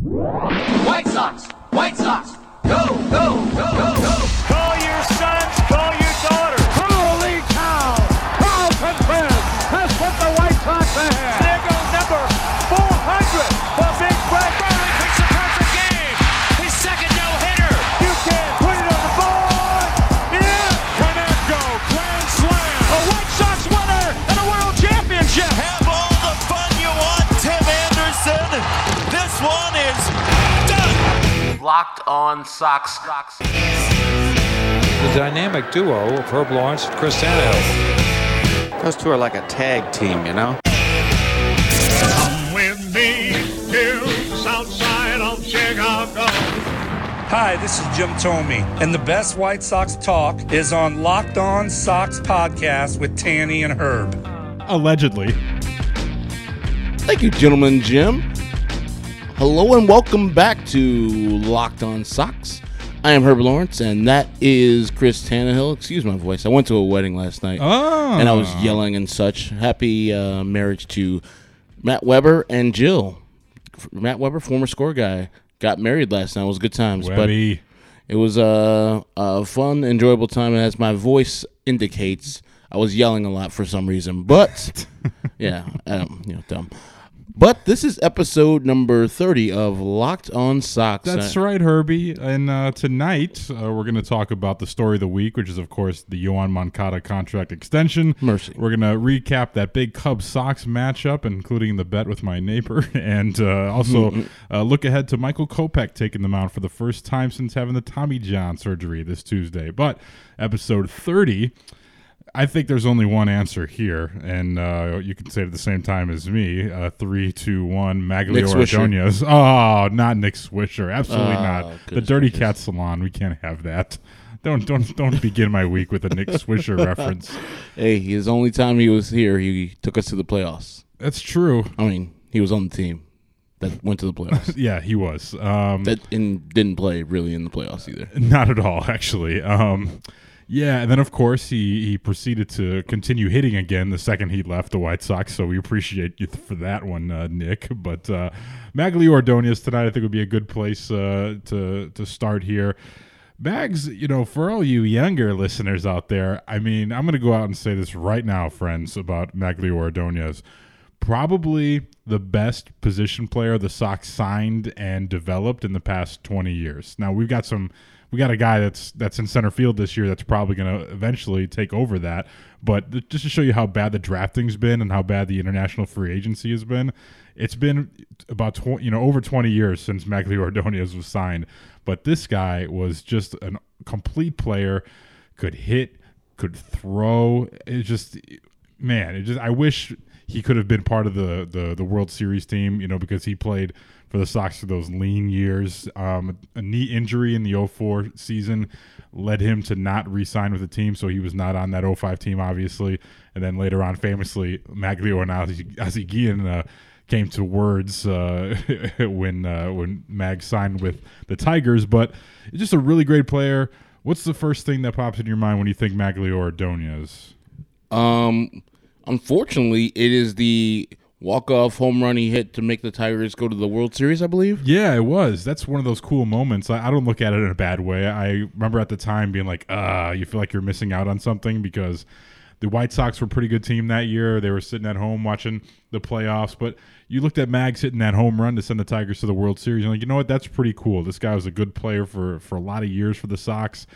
White Sox! White Sox! Go, go, go, go, on Sox. The dynamic duo of Herb Lawrence and Chris Tannehill. Those two are like a tag team, you know? Come With me to the south side of Chicago. Hi, this is Jim Thome, and the best White Sox talk is on Locked On Sox podcast with Tanny and Herb. Allegedly. Thank you, gentlemen, Jim. Hello and welcome back to Locked On Sox. I am Herb Lawrence, and that is Chris Tannehill. Excuse my voice. I went to a wedding last night, Oh. and I was yelling and such. Happy uh, marriage to Matt Weber and Jill. Matt Weber, former score guy, got married last night. It was good times, but it was a, a fun, enjoyable time. And as my voice indicates, I was yelling a lot for some reason. But yeah, um, you know, dumb. But this is episode number thirty of Locked On Sox. That's Uh, right, Herbie. And uh, tonight uh, we're going to talk about the story of the week, which is, of course, the Yoan Moncada contract extension. Mercy. We're going to recap that big Cubs Sox matchup, including the bet with my neighbor, and uh, also uh, look ahead to Michael Kopech taking the mound for the first time since having the Tommy John surgery this Tuesday. But episode 30. I think there's only one answer here, and uh, you can say it at the same time as me. Uh, three, two, one. Magglio. Ordonez. Oh, not Nick Swisher. Absolutely Oh, not. The Dirty gracious. Cat Salon. We can't have that. Don't don't don't begin my week with a Nick Swisher reference. hey, his only time he was here, he took us to the playoffs. That's true. I mean, he was on the team that went to the playoffs. Yeah, he was. Um, that and didn't play really in the playoffs either. Not at all, actually. Um, yeah, and then of course he he proceeded to continue hitting again the second he left the White Sox. So we appreciate you for that one, uh, Nick. But uh, Magglio Ordonez tonight, I think would be a good place uh, to to start here. Mags, you know, for all you younger listeners out there, I mean, I'm going to go out and say this right now, friends, about Magglio Ordonez. Probably the best position player the Sox signed and developed in the past 20 years. Now we've got some, we got a guy that's that's in center field this year that's probably going to eventually take over that. But th- just to show you how bad the drafting's been and how bad the international free agency has been, it's been about 20, you know over 20 years since Magglio Ordonez was signed. But this guy was just a complete player, could hit, could throw. It just man, it just I wish he could have been part of the the the World Series team, you know, because he played for the Sox for those lean years. Um, a knee injury in the 04 season led him to not re-sign with the team, so he was not on that 05 team, obviously. And then later on, famously, Magglio and Ozzie Guillen uh, came to words uh, when uh, when Mag signed with the Tigers. But just a really great player. What's the first thing that pops in your mind when you think Magglio or Ordonez? Um, unfortunately, it is the walk-off home run he hit to make the Tigers go to the World Series, I believe. Yeah, it was. That's one of those cool moments. I, I don't look at it in a bad way. I remember at the time being like, uh, you feel like you're missing out on something because the White Sox were a pretty good team that year. They were sitting at home watching the playoffs, but you looked at Mags hitting that home run to send the Tigers to the World Series. And like, you know what? That's pretty cool. This guy was a good player for for a lot of years for the Sox.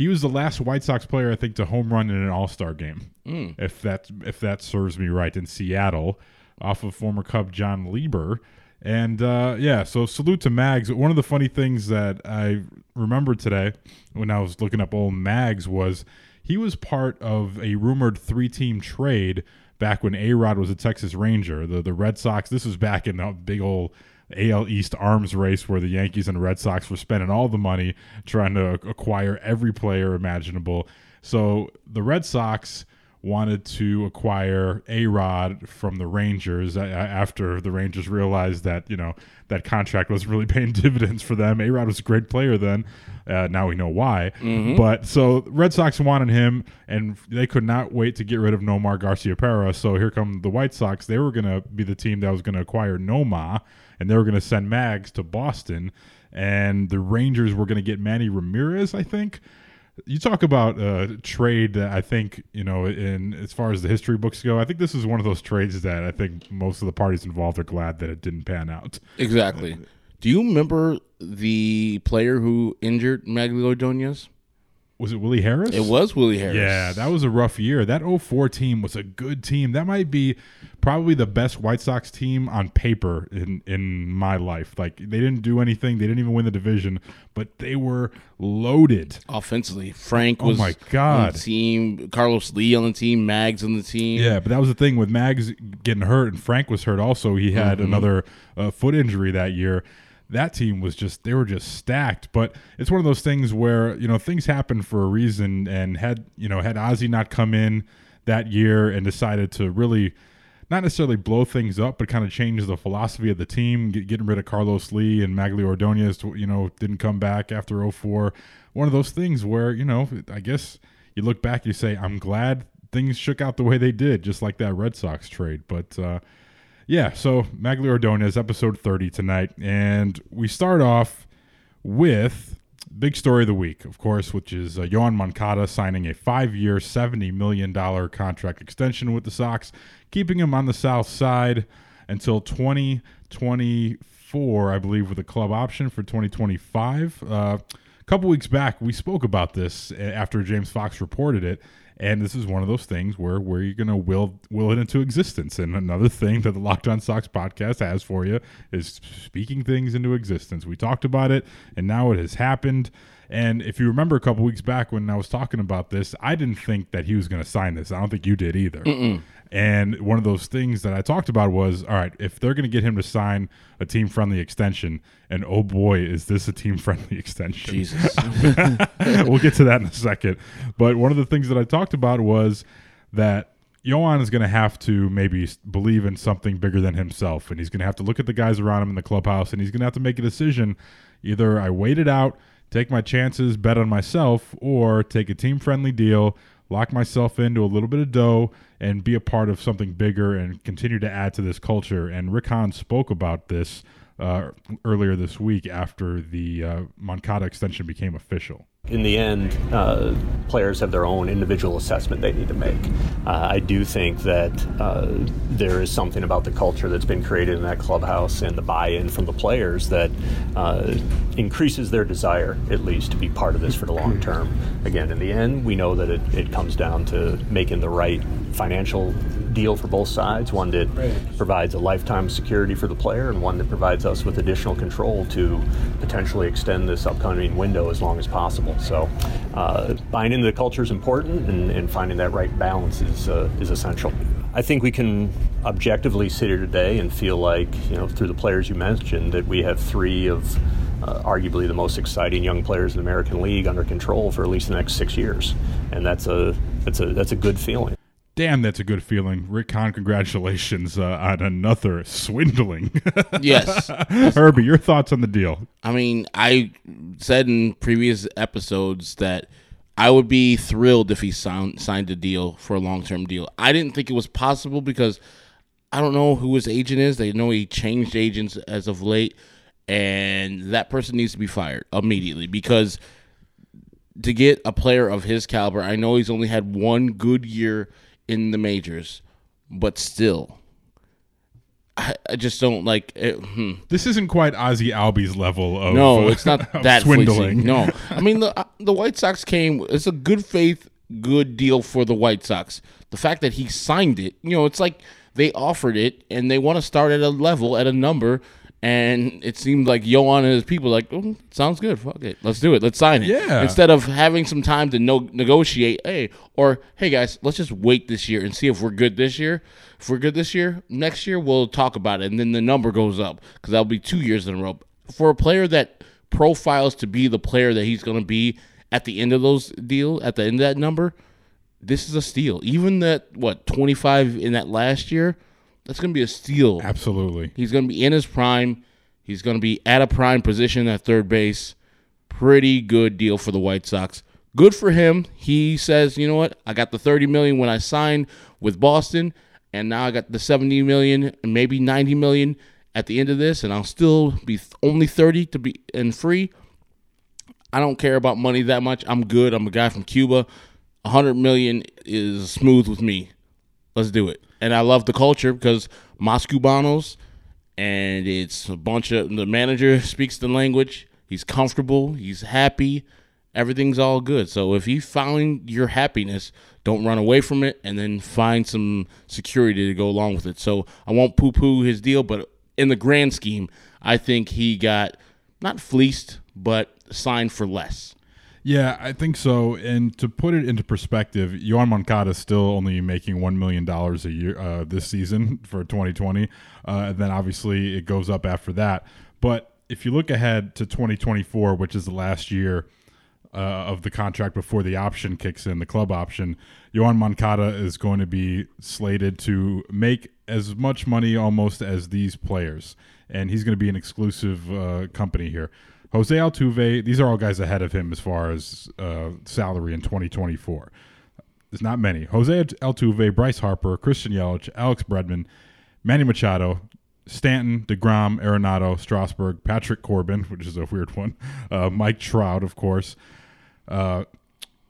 He was the last White Sox player, I think, to home run in an All Star game. If that if that serves me right, in Seattle, off of former Cub Jon Lieber. And uh, yeah, so salute to Mags. One of the funny things that I remembered today when I was looking up old Mags was he was part of a rumored three team trade back when A Rod was a Texas Ranger. The the Red Sox, this was back in the big old AL East arms race where the Yankees and Red Sox were spending all the money trying to acquire every player imaginable. So the Red Sox wanted to acquire A Rod from the Rangers after the Rangers realized that you know that contract was really paying dividends for them. A Rod was a great player then. Uh, now we know why. But so Red Sox wanted him, and they could not wait to get rid of Nomar Garciaparra. So here come the White Sox. They were going to be the team that was going to acquire Nomar, and they were going to send Mags to Boston, and the Rangers were going to get Manny Ramirez, I think. You talk about a trade that I think you know, in as far as the history books go, I think this is one of those trades that I think most of the parties involved are glad that it didn't pan out. Exactly. Do you remember the player who injured Ordonez? Was it Willie Harris? It was Willie Harris. Yeah, that was a rough year. That 04 team was a good team. That might be probably the best White Sox team on paper in in my life. Like they didn't do anything. They didn't even win the division, but they were loaded offensively. Frank Oh was my God. on the team. Carlos Lee on the team. Mags on the team. Yeah, but that was the thing with Mags getting hurt, and Frank was hurt also. He had Mhm. another uh, foot injury that year. That team was just they were just stacked. But it's one of those things where you know things happen for a reason. And had you know had Ozzie not come in that year and decided to really not necessarily blow things up, but kind of change the philosophy of the team, get, getting rid of Carlos Lee and Magli Ordonez, you know, didn't come back after 04. One of those things where, you know, I guess you look back, you say, I'm glad things shook out the way they did, just like that Red Sox trade. But, uh, yeah, so Magli Ordonez, episode 30 tonight. And we start off with big story of the week, of course, which is uh, Yoan Moncada signing a five year, $70 million contract extension with the Sox, keeping him on the south side until 2024, I believe, with a club option for 2025. Uh, couple weeks back, we spoke about this eh, after James Fox reported it. And this is one of those things where where you're gonna will will it into existence. And another thing that the Locked On Sox podcast has for you is speaking things into existence. We talked about it, and now it has happened. And if you remember a couple weeks back when I was talking about this, I didn't think that he was going to sign this. I don't think you did either. Mm-mm. And one of those things that I talked about was, all right, if they're going to get him to sign a team friendly extension, and oh boy, is this a team friendly extension? Jesus. we'll get to that in a second. But one of the things that I talked about was that Yoan is going to have to maybe believe in something bigger than himself, and he's going to have to look at the guys around him in the clubhouse, and he's going to have to make a decision. Either I wait it out, take my chances, bet on myself, or take a team friendly deal, lock myself into a little bit of dough, and be a part of something bigger and continue to add to this culture. And Rick Hahn spoke about this uh, earlier this week after the uh, Moncada extension became official. In the end, uh, players have their own individual assessment they need to make. Uh, I do think that uh, there is something about the culture that's been created in that clubhouse and the buy-in from the players that uh, increases their desire, at least, to be part of this for the long term. Again, in the end, we know that it, it comes down to making the right financial deal for both sides, one that provides a lifetime security for the player and one that provides us with additional control to potentially extend this upcoming window as long as possible. So, uh, buying into the culture is important, and, and finding that right balance is uh, is essential. I think we can objectively sit here today and feel like, you know, through the players you mentioned, that we have three of uh, arguably the most exciting young players in the American League under control for at least the next six years, and that's a that's a that's a good feeling. Damn, that's a good feeling. Rick Hahn, congratulations uh, on another swindling. Yes. Herbie, your thoughts on the deal? I mean, I said in previous episodes that I would be thrilled if he signed signed a deal for a long term deal. I didn't think it was possible because I don't know who his agent is. They know he changed agents as of late, and that person needs to be fired immediately because to get a player of his caliber, I know he's only had one good year in the majors, but still. I, I just don't like it. Hmm. This isn't quite Ozzie Albies level of No, uh, it's not that swindling. swindling. No, I mean the uh, the White Sox came. It's a good faith, good deal for the White Sox. The fact that he signed it, you know, it's like they offered it and they want to start at a level at a number, and it seemed like Yoan and his people like, oh, sounds good, fuck it, let's do it, let's sign it. Yeah. Instead of having some time to no- negotiate, hey, or hey guys, let's just wait this year and see if we're good this year. If we're good this year, next year we'll talk about it, and then the number goes up because that'll be two years in a row. For a player that profiles to be the player that he's going to be at the end of those deal, at the end of that number, this is a steal. Even that what twenty five in that last year, that's going to be a steal. Absolutely. He's going to be in his prime. He's going to be at a prime position at third base. Pretty good deal for the White Sox. Good for him. He says, you know what? I got the 30 million when I signed with Boston, and now I got the 70 million and maybe 90 million at the end of this, and I'll still be only 30 to be and free. I don't care about money that much. I'm good. I'm a guy from Cuba. 100 million is smooth with me. Let's do it. And I love the culture because Mas Cubanos, and it's a bunch of the manager speaks the language. He's comfortable. He's happy. Everything's all good. So if you find your happiness, don't run away from it, and then find some security to go along with it. So I won't poo-poo his deal, but in the grand scheme, I think he got not fleeced, but signed for less. Yeah, I think so. And to put it into perspective, Yoan Moncada is still only making one million dollars a year uh, this season for 2020. Uh, and then obviously it goes up after that. But if you look ahead to 2024, which is the last year uh, of the contract before the option kicks in, the club option, Yoan Moncada is going to be slated to make as much money almost as these players, and he's going to be an exclusive uh, company here. Jose Altuve, these are all guys ahead of him as far as uh, salary in 2024. There's not many. Jose Altuve, Bryce Harper, Christian Yelich, Alex Bregman, Manny Machado, Stanton, DeGrom, Arenado, Strasburg, Patrick Corbin, which is a weird one, uh, Mike Trout, of course, uh,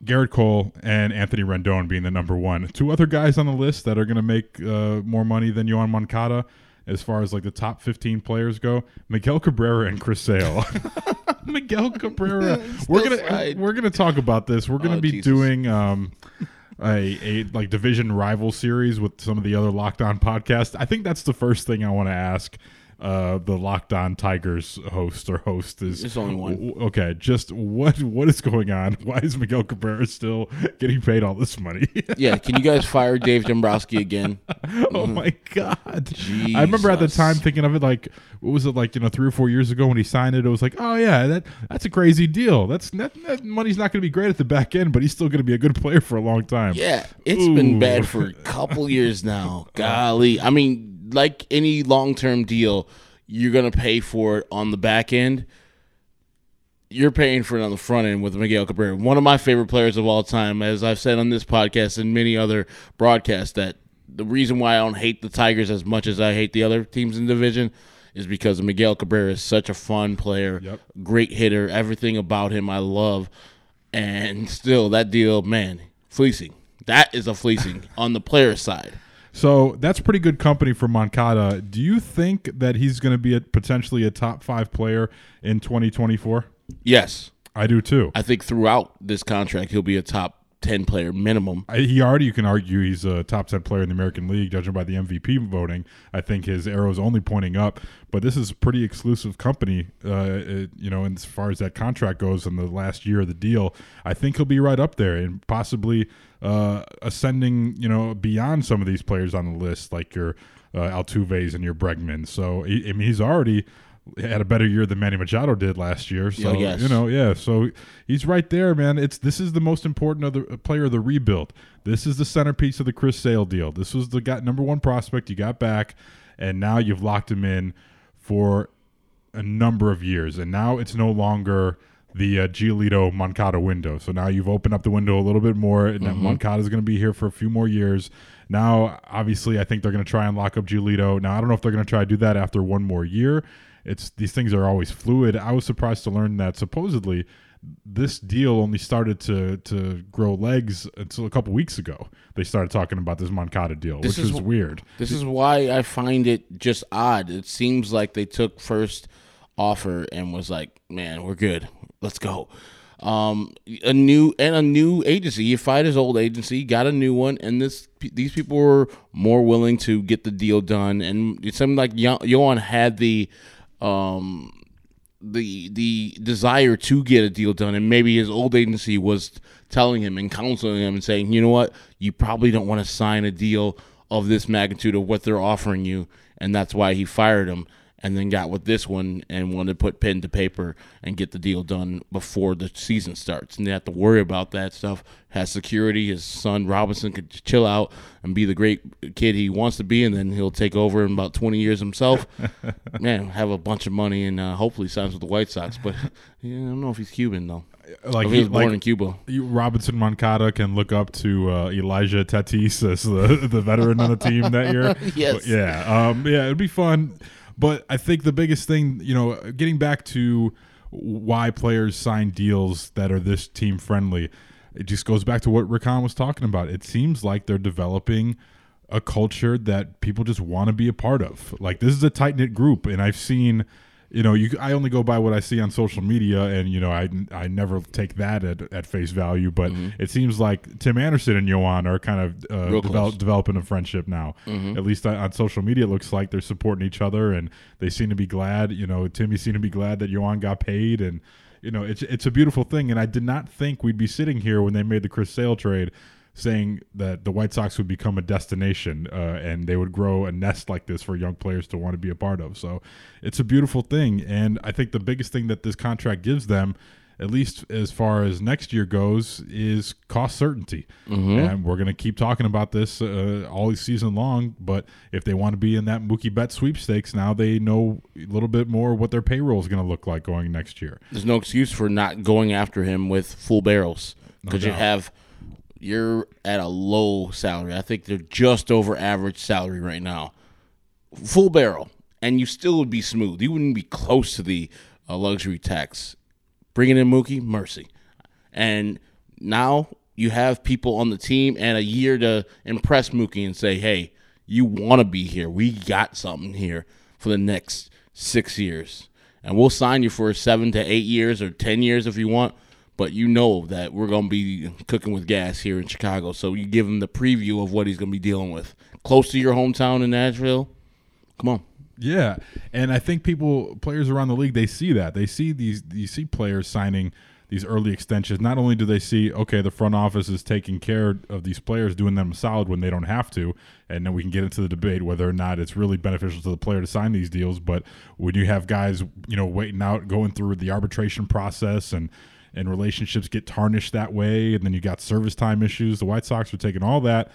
Gerrit Cole, and Anthony Rendon being the number one. Two other guys on the list that are going to make uh, more money than Yoan Moncada as far as like the top 15 players go Miguel Cabrera and Chris Sale. Miguel Cabrera. we're going to we're to talk about this. We're going to Oh, be Jesus. doing um a, a like division rival series with some of the other Locked On podcasts. I think that's the first thing I want to ask uh the Locked On Tigers host or host is There's only one. okay just what what is going on? Why is miguel cabrera still getting paid all this money? Yeah, can you guys fire Dave Dombrowski again? oh my god. I remember at the time thinking of it like what was it like you know three or four years ago when he signed it it was like oh yeah that that's a crazy deal. That's that, that money's not going to be great at the back end but he's still going to be a good player for a long time. Yeah, it's been bad for a couple years now. Golly, I mean, like any long-term deal, you're gonna pay for it on the back end. You're paying for it on the front end with Miguel Cabrera, one of my favorite players of all time. As I've said on this podcast and many other broadcasts, that the reason why I don't hate the Tigers as much as I hate the other teams in the division is because Miguel Cabrera is such a fun player, Yep. great hitter. Everything about him I love, and still that deal, man, fleecing. That is a fleecing on the player side. So that's pretty good company for Moncada. Do you think that he's going to be a, potentially a top five player in 2024? Yes, I do too. I think throughout this contract he'll be a top ten player minimum. I, he already, you can argue, he's a top 10 player in the American League, judging by the MVP voting. I think his arrow is only pointing up, but this is a pretty exclusive company, uh, it- you know, as far as that contract goes in the last year of the deal. I think he'll be right up there and possibly uh, ascending, you know, beyond some of these players on the list, like your uh, Altuve's and your Bregman. So, he, I mean, he's already had a better year than Manny Machado did last year. So, Oh, yes. you know, yeah. So he's right there, man. It's this is the most important of the uh, player of the rebuild. This is the centerpiece of the Chris Sale deal. This was the guy, number one prospect you got back, and now you've locked him in for a number of years, and now it's no longer the uh, Giolito Moncada window. So now you've opened up the window a little bit more, and mm Moncada is going to be here for a few more years. Now, obviously, I think they're going to try and lock up Giolito. Now, I don't know if they're going to try to do that after one more year. It's these things are always fluid. I was surprised to learn that supposedly this deal only started to to grow legs until a couple weeks ago. They started talking about this Moncada deal, This which is wh- weird. This is why I find it just odd. It seems like they took first offer and was like, "Man, we're good. Let's go." Um, a new and a new agency. He fired his old agency, got a new one, and this these people were more willing to get the deal done. And it seemed like Yoan had the um the the desire to get a deal done and maybe his old agency was telling him and counseling him and saying you know what you probably don't want to sign a deal of this magnitude of what they're offering you and that's why he fired him and then got with this one and wanted to put pen to paper and get the deal done before the season starts and they have to worry about that stuff has security his son robinson could chill out and be the great kid he wants to be and then he'll take over in about 20 years himself man have a bunch of money and uh, hopefully signs with the white sox but yeah, i don't know if he's cuban though Like if he was born like- in cuba Robinson Moncada can look up to uh, Elijah Tatis as the, the veteran on the team that year. Yes. yeah, um, yeah, it'd be fun. But I think the biggest thing, you know, getting back to why players sign deals that are this team friendly, it just goes back to what Rick Hahn was talking about. It seems like they're developing a culture that people just want to be a part of. Like this is a tight knit group, and I've seen you know, you I only go by what I see on social media, and you know, I I never take that at, at face value. But Mhm. it seems like Tim Anderson and Yoan are kind of uh, develop, developing a friendship now. Mhm. At least on, on social media, it looks like they're supporting each other, and they seem to be glad. You know, Timmy seemed to be glad that Yoan got paid, and you know, it's it's a beautiful thing. And I did not think we'd be sitting here when they made the Chris Sale trade. Saying that the White Sox would become a destination uh, and they would grow a nest like this for young players to want to be a part of. So it's a beautiful thing. And I think the biggest thing that this contract gives them, at least as far as next year goes, is cost certainty. Mhm. And we're going to keep talking about this uh, all season long. But if they want to be in that Mookie Betts sweepstakes, now they know a little bit more what their payroll is going to look like going next year. There's no excuse for not going after him with full barrels No because you have you're at a low salary. I think they're just over average salary right now. Full barrel, and you still would be smooth. You wouldn't be close to the uh, luxury tax. Bringing in Mookie, mercy, and now you have people on the team and a year to impress Mookie and say, "Hey, you want to be here? We got something here for the next six years, and we'll sign you for seven to eight years or ten years if you want." But you know that we're going to be cooking with gas here in Chicago, so you give him the preview of what he's going to be dealing with. Close to your hometown in Nashville, come on. Yeah, and I think people, players around the league, they see that. They see these. You see players signing these early extensions. Not only do they see, okay, the front office is taking care of these players, doing them solid when they don't have to, and then we can get into the debate whether or not it's really beneficial to the player to sign these deals. But when you have guys, you know, waiting out, going through the arbitration process, and and relationships get tarnished that way, and then you got service time issues. The White Sox are taking all that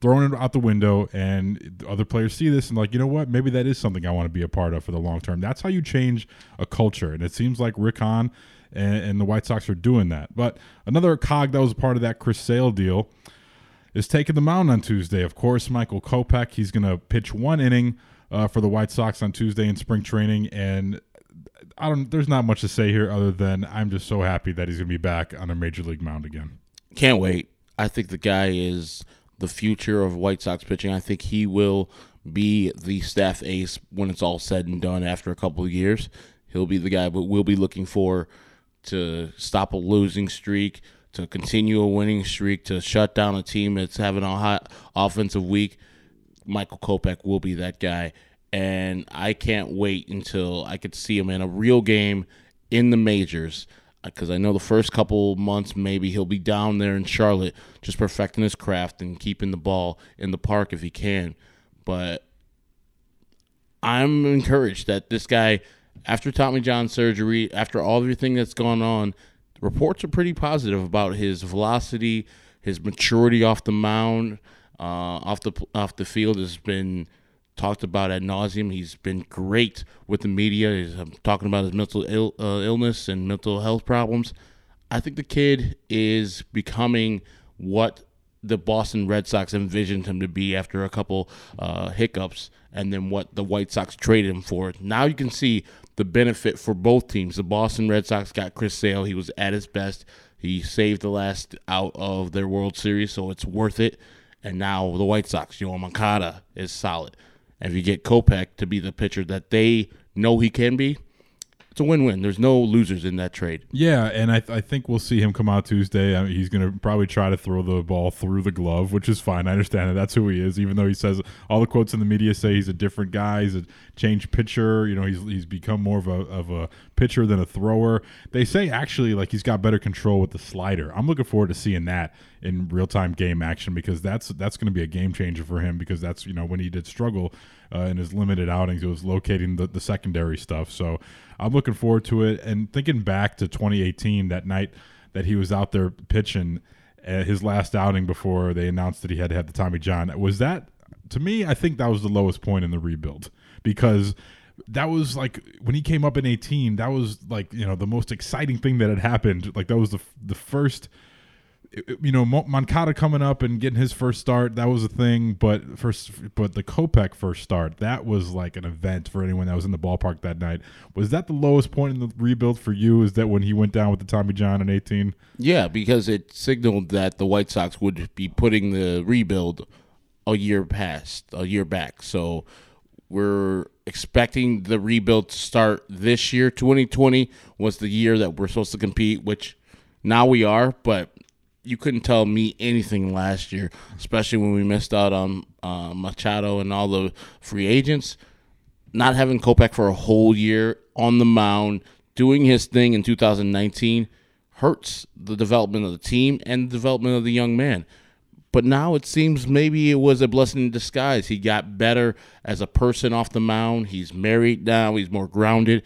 throwing it out the window and other players see this and like you know what? Maybe that is something i want to be a part of for the long term. That's how you change a culture and it seems like rick hahn and, and the white sox are doing that. But another cog that was part of that chris sale deal is taking the mound on tuesday. Of course michael kopech he's going to pitch one inning uh, for the white sox on tuesday in spring training and i don't there's not much to say here other than i'm just so happy that he's going to be back on a major league mound again Can't wait. I think the guy is the future of White Sox pitching. I think he will be the staff ace when it's all said and done after a couple of years. He'll be the guy but we'll be looking for to stop a losing streak, to continue a winning streak, to shut down a team that's having a hot offensive week. Michael Kopech will be that guy. And I can't wait until I could see him in a real game in the majors because I know the first couple months maybe he'll be down there in Charlotte just perfecting his craft and keeping the ball in the park if he can. But I'm encouraged that this guy, after Tommy John surgery, after all everything that's gone on, reports are pretty positive about his velocity, his maturity off the mound, uh, off the off the field has been talked about ad nauseum. He's been great with the media. He's um, talking about his mental Ill, uh, illness and mental health problems. I think the kid is becoming what the Boston Red Sox envisioned him to be after a couple uh, hiccups, and then what the White Sox traded him for. Now you can see the benefit for both teams. The Boston Red Sox got Chris Sale. He was at his best. He saved the last out of their World Series, so it's worth it. And now the White Sox, Yoel Moncada is solid. If you get Kopech to be the pitcher that they know he can be, it's a win-win. There's no losers in that trade. Yeah, and I, I think we'll see him come out Tuesday. I mean, he's going to probably try to throw the ball through the glove, which is fine. I understand that. That's who he is, even though he says all the quotes in the media say he's a different guy. He's a changed pitcher. You know, he's, he's become more of a, of a pitcher than a thrower. They say actually like he's got better control with the slider. I'm looking forward to seeing that in real time game action because that's that's going to be a game changer for him because that's you know when he did struggle uh, in his limited outings, it was locating the, the secondary stuff. So I'm looking forward to it. And thinking back to 2018, that night that he was out there pitching uh, his last outing before they announced that he had to have the Tommy John, was that to me? I think that was the lowest point in the rebuild because that was like when he came up in 18 that was like you know the most exciting thing that had happened like that was the the first you know, Moncada coming up and getting his first start, that was a thing. But first, but the Kopech first start, that was like an event for anyone that was in the ballpark that night. Was that the lowest point in the rebuild for you? Is that when he went down with the Tommy John in 18? Yeah, because it signaled that the White Sox would be putting the rebuild a year past, a year back. So we're expecting the rebuild to start this year. 2020 was the year that we're supposed to compete, which now we are, but you couldn't tell me anything last year, especially when we missed out on uh, Machado and all the free agents not having Kopech for a whole year on the mound, doing his thing in 2019 hurts the development of the team and the development of the young man. But now it seems maybe it was a blessing in disguise. He got better as a person off the mound. He's married now. He's more grounded.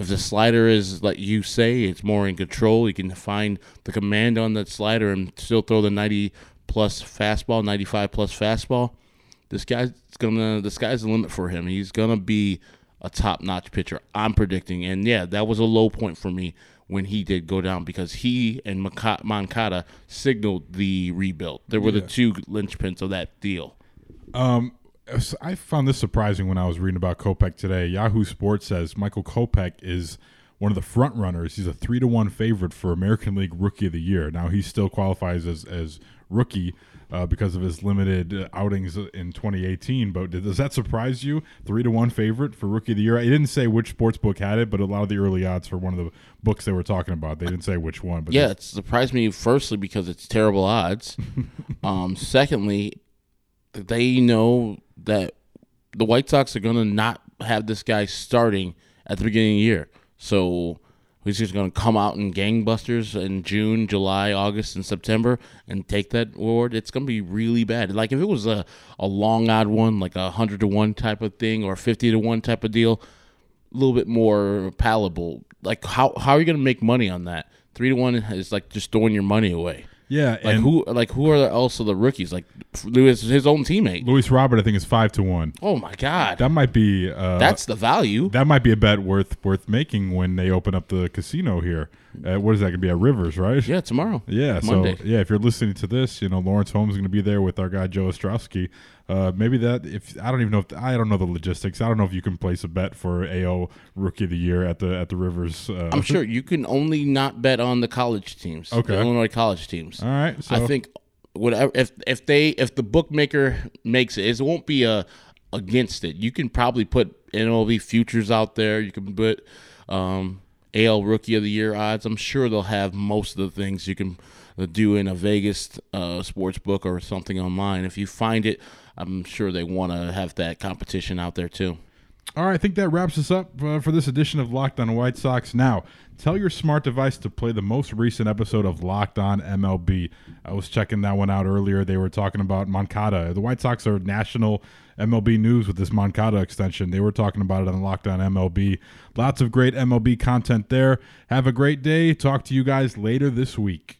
If the slider is like you say, it's more in control. You can find the command on that slider and still throw the 90 plus fastball, 95 plus fastball this guy's gonna the sky's the limit for him. He's gonna be a top notch pitcher. I'm predicting, and yeah, that was a low point for me when he did go down because he and Moncada signaled the rebuild. There were the two linchpins of that deal. Um, I found this surprising when I was reading about Kopech today. Yahoo Sports says Michael Kopech is one of the front runners. He's a three to one favorite for American League Rookie of the Year. Now he still qualifies as as rookie uh, because of his limited uh, outings in 2018. But did, does that surprise you? Three to one favorite for Rookie of the Year. He didn't say which sports book had it, but a lot of the early odds for one of the books they were talking about, they didn't say which one. But yeah, it surprised me firstly because it's terrible odds. um, secondly, they know that the White Sox are going to not have this guy starting at the beginning of the year. So he's just going to come out in gangbusters in June, July, August, and September and take that award. It's going to be really bad. Like if it was a, a long odd one, like a 100 to 1 type of thing or 50 to 1 type of deal, a little bit more palatable. Like how how are you going to make money on that? 3 to 1 is like just throwing your money away. Yeah, Like and who like who are also the rookies? Like Luis his own teammate. Luis Robert, I think, is five to one. Oh my god. That might be uh, That's the value. That might be a bet worth worth making when they open up the casino here. Uh, what is that going to be at Rivers, right? Yeah, tomorrow. Yeah, Monday. so yeah, if you're listening to this, you know Lawrence Holmes is going to be there with our guy Joe Ostrowski. Uh, maybe that if I don't even know if I don't know the logistics. I don't know if you can place a bet for AO Rookie of the Year at the at the Rivers. Uh, I'm sure you can only not bet on the college teams. Okay. The Illinois college teams. All right, so I think whatever if if they if the bookmaker makes it, it won't be a against it. You can probably put MLB futures out there. You can put um, AL Rookie of the Year odds. I'm sure they'll have most of the things you can uh, do in a Vegas uh, sports book or something online. If you find it, I'm sure they want to have that competition out there too. All right, I think that wraps us up uh, for this edition of Locked On White Sox. Now, tell your smart device to play the most recent episode of Locked On MLB. I was checking that one out earlier. They were talking about Moncada. The White Sox are national MLB news with this Moncada extension. They were talking about it on Locked On MLB. Lots of great MLB content there. Have a great day. Talk to you guys later this week.